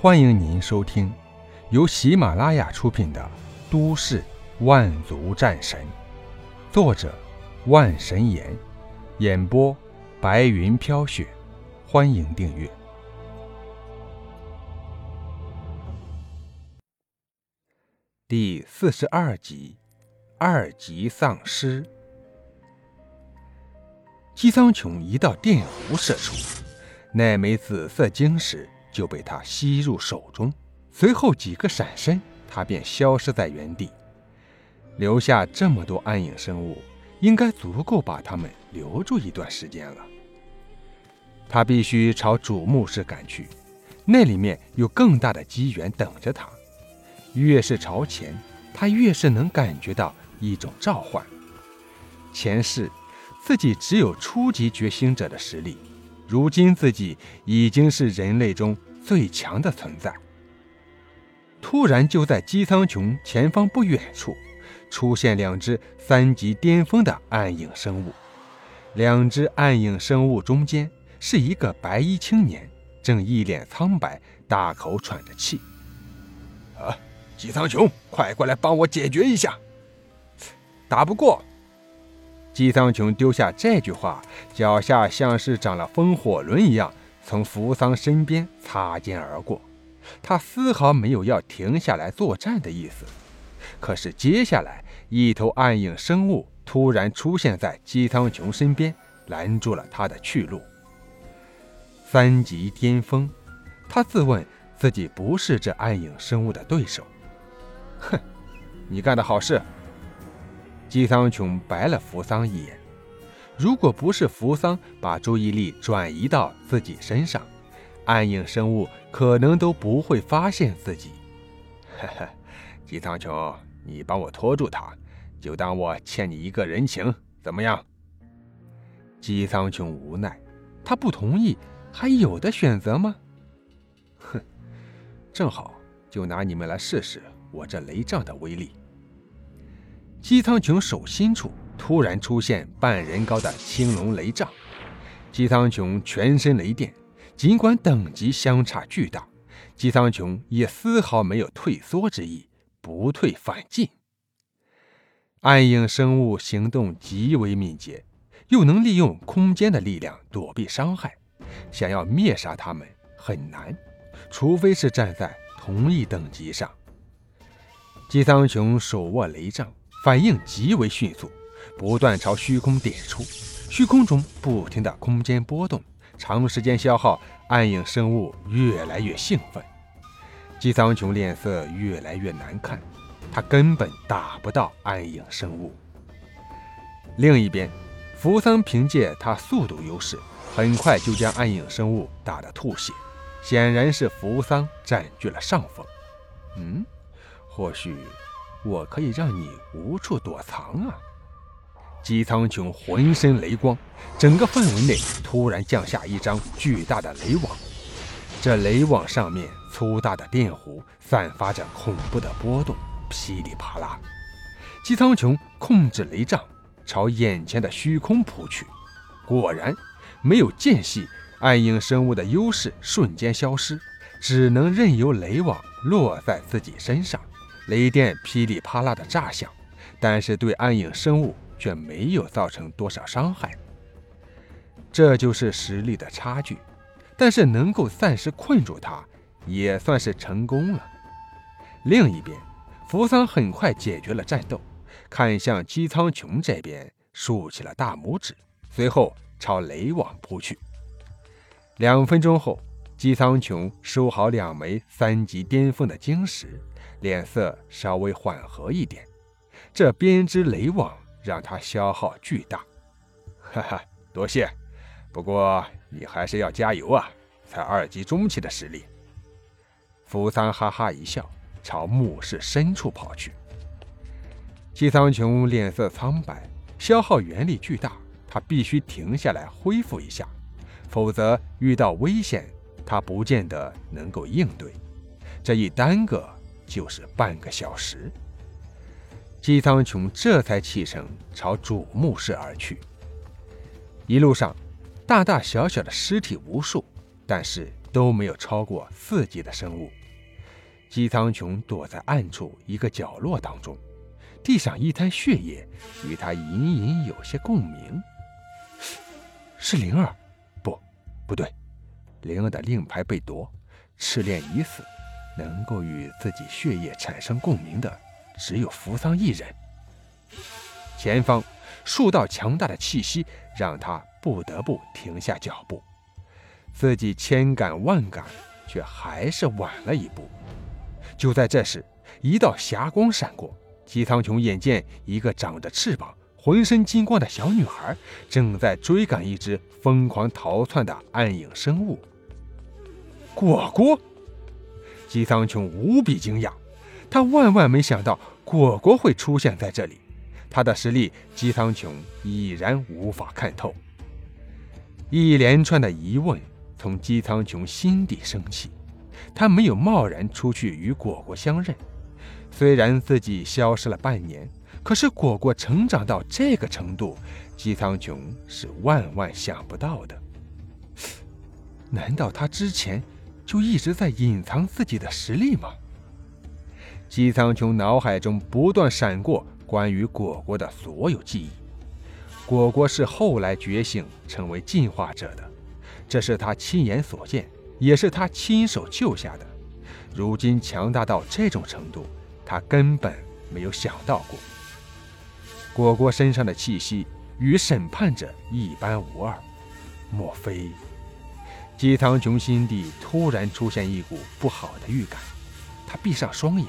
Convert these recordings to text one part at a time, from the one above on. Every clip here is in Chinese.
欢迎您收听由喜马拉雅出品的《都市万族战神》，作者万神岩，演播白云飘雪。欢迎订阅第四十二集《二级丧尸》。姬苍穹一道电弧射出，那枚紫色晶石就被他吸入手中。随后几个闪身，他便消失在原地。留下这么多暗影生物，应该足够把他们留住一段时间了。他必须朝主墓室赶去，那里面有更大的机缘等着他。越是朝前，他越是能感觉到一种召唤。前世。自己只有初级觉醒者的实力，如今自己已经是人类中最强的存在。突然，就在姬苍穹前方不远处，出现两只三级巅峰的暗影生物。两只暗影生物中间是一个白衣青年，正一脸苍白，大口喘着气。啊，姬苍穹，快过来帮我解决一下！打不过。姬苍穹丢下这句话，脚下像是长了风火轮一样，从扶桑身边擦肩而过。他丝毫没有要停下来作战的意思。可是接下来，一头暗影生物突然出现在姬苍穹身边，拦住了他的去路。三级巅峰，他自问自己不是这暗影生物的对手。哼，你干的好事。姬苍穹白了扶桑一眼，如果不是扶桑把注意力转移到自己身上，暗影生物可能都不会发现自己。哈哈，姬苍穹，你帮我拖住他，就当我欠你一个人情，怎么样？姬苍穹无奈，他不同意，还有的选择吗？哼，正好，就拿你们来试试我这雷杖的威力。姬苍穹手心处突然出现半人高的青龙雷杖，姬苍穹全身雷电，尽管等级相差巨大，姬苍穹也丝毫没有退缩之意，不退反进。暗影生物行动极为敏捷，又能利用空间的力量躲避伤害，想要灭杀他们很难，除非是站在同一等级上。姬苍穹手握雷杖。反应极为迅速，不断朝虚空点出，虚空中不停的空间波动，长时间消耗，暗影生物越来越兴奋。姬苍穹脸色越来越难看，他根本打不到暗影生物。另一边，扶桑凭借他速度优势，很快就将暗影生物打得吐血，显然是扶桑占据了上风。嗯，或许。我可以让你无处躲藏啊！姬苍穹浑身雷光，整个范围内突然降下一张巨大的雷网。这雷网上面粗大的电弧散发着恐怖的波动，噼里啪啦。姬苍穹控制雷杖朝眼前的虚空扑去，果然没有间隙，暗影生物的优势瞬间消失，只能任由雷网落在自己身上。雷电噼里啪啦的炸响，但是对暗影生物却没有造成多少伤害。这就是实力的差距，但是能够暂时困住他，也算是成功了。另一边，扶桑很快解决了战斗，看向姬苍穹这边，竖起了大拇指，随后朝雷网扑去。两分钟后，姬苍穹收好两枚三级巅峰的晶石。脸色稍微缓和一点，这编织雷网让他消耗巨大。哈哈，多谢。不过你还是要加油啊，才二级中期的实力。扶桑哈哈一笑，朝墓室深处跑去。姬苍穹脸色苍白，消耗元力巨大，他必须停下来恢复一下，否则遇到危险，他不见得能够应对。这一耽搁。就是半个小时，姬苍穹这才启程朝主墓室而去。一路上，大大小小的尸体无数，但是都没有超过四级的生物。姬苍穹躲在暗处一个角落当中，地上一滩血液与他隐隐有些共鸣。是灵儿？不，不对，灵儿的令牌被夺，赤练已死，能够与自己血液产生共鸣的只有扶桑一人。前方数道强大的气息让他不得不停下脚步，自己千赶万赶，却还是晚了一步。就在这时，一道霞光闪过，姬苍穹眼见一个长着翅膀、浑身金光的小女孩正在追赶一只疯狂逃窜的暗影生物。果果，姬苍穹无比惊讶，他万万没想到果果会出现在这里。他的实力，姬苍穹已然无法看透。一连串的疑问从姬苍穹心底升起。他没有贸然出去与果果相认，虽然自己消失了半年，可是果果成长到这个程度，姬苍穹是万万想不到的。难道他之前就一直在隐藏自己的实力吗？姬苍穹脑海中不断闪过关于果果的所有记忆。果果是后来觉醒成为进化者的，这是他亲眼所见。也是他亲手救下的，如今强大到这种程度，他根本没有想到过。果果身上的气息与审判者一般无二，莫非？姬苍穹心底突然出现一股不好的预感，他闭上双眼，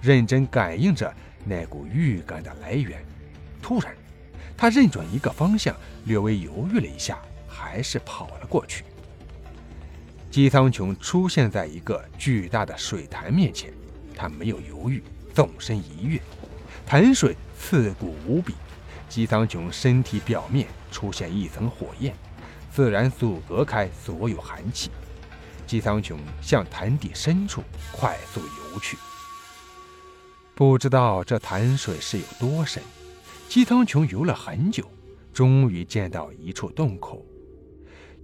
认真感应着那股预感的来源。突然，他认准一个方向，略微犹豫了一下，还是跑了过去。姬苍穹出现在一个巨大的水潭面前，他没有犹豫，纵身一跃，潭水刺骨无比。姬苍穹身体表面出现一层火焰，自然阻隔开所有寒气。姬苍穹向潭底深处快速游去，不知道这潭水是有多深。姬苍穹游了很久，终于见到一处洞口。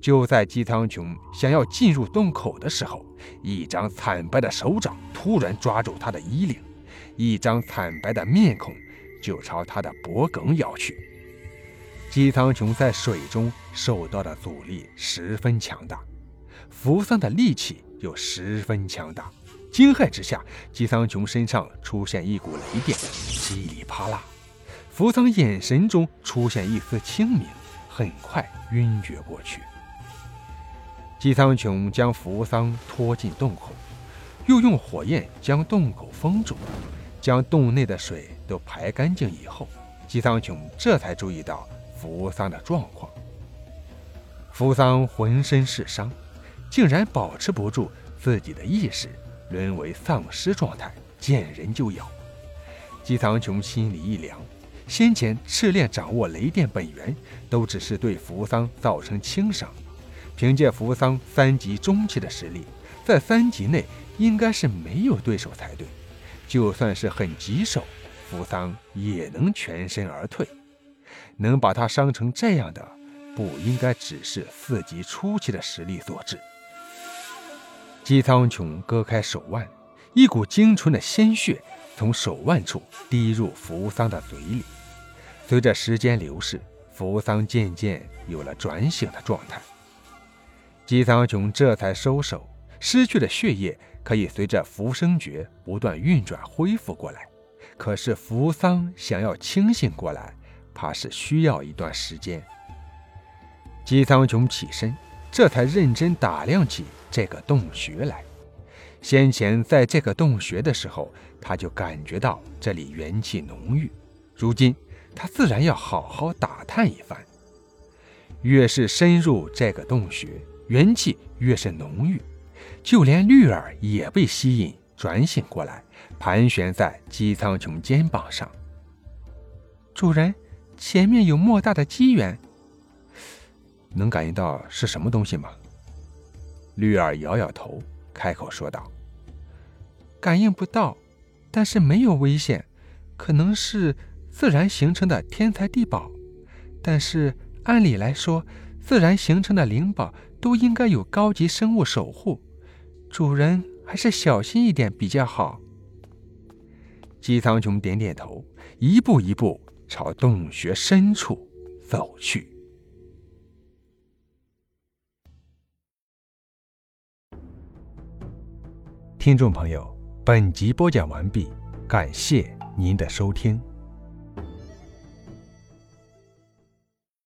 就在姬苍穹想要进入洞口的时候，一张惨白的手掌突然抓住他的衣领，一张惨白的面孔就朝他的脖颈咬去。姬苍穹在水中受到的阻力十分强大，扶桑的力气又十分强大，惊骇之下，姬苍穹身上出现一股雷电，噼里啪啦，扶桑眼神中出现一丝清明，很快晕厥过去。姬苍穹将扶桑拖进洞口，又用火焰将洞口封住，将洞内的水都排干净以后，姬苍穹这才注意到扶桑的状况。扶桑浑身是伤，竟然保持不住自己的意识，沦为丧尸状态，见人就咬。姬苍穹心里一凉，先前赤炼掌握雷电本源，都只是对扶桑造成轻伤。凭借扶桑三级中期的实力，在三级内应该是没有对手才对。就算是很棘手，扶桑也能全身而退。能把他伤成这样的，不应该只是四级初期的实力所致。姬苍穹割开手腕，一股精纯的鲜血从手腕处滴入扶桑的嘴里。随着时间流逝，扶桑渐渐有了转醒的状态。姬苍穹这才收手，失去的血液可以随着浮生诀不断运转恢复过来。可是扶桑想要清醒过来，怕是需要一段时间。姬苍穹起身，这才认真打量起这个洞穴来。先前在这个洞穴的时候，他就感觉到这里元气浓郁，如今他自然要好好打探一番。越是深入这个洞穴，元气越是浓郁，就连绿儿也被吸引，转醒过来，盘旋在姬苍穹肩膀上。主人，前面有莫大的机缘。能感应到是什么东西吗？绿儿摇摇头，开口说道：“感应不到，但是没有危险，可能是自然形成的天才地宝。但是按理来说，自然形成的灵宝。”都应该有高级生物守护，主人还是小心一点比较好。姬苍穹点点头，一步一步朝洞穴深处走去。听众朋友，本集播讲完毕，感谢您的收听。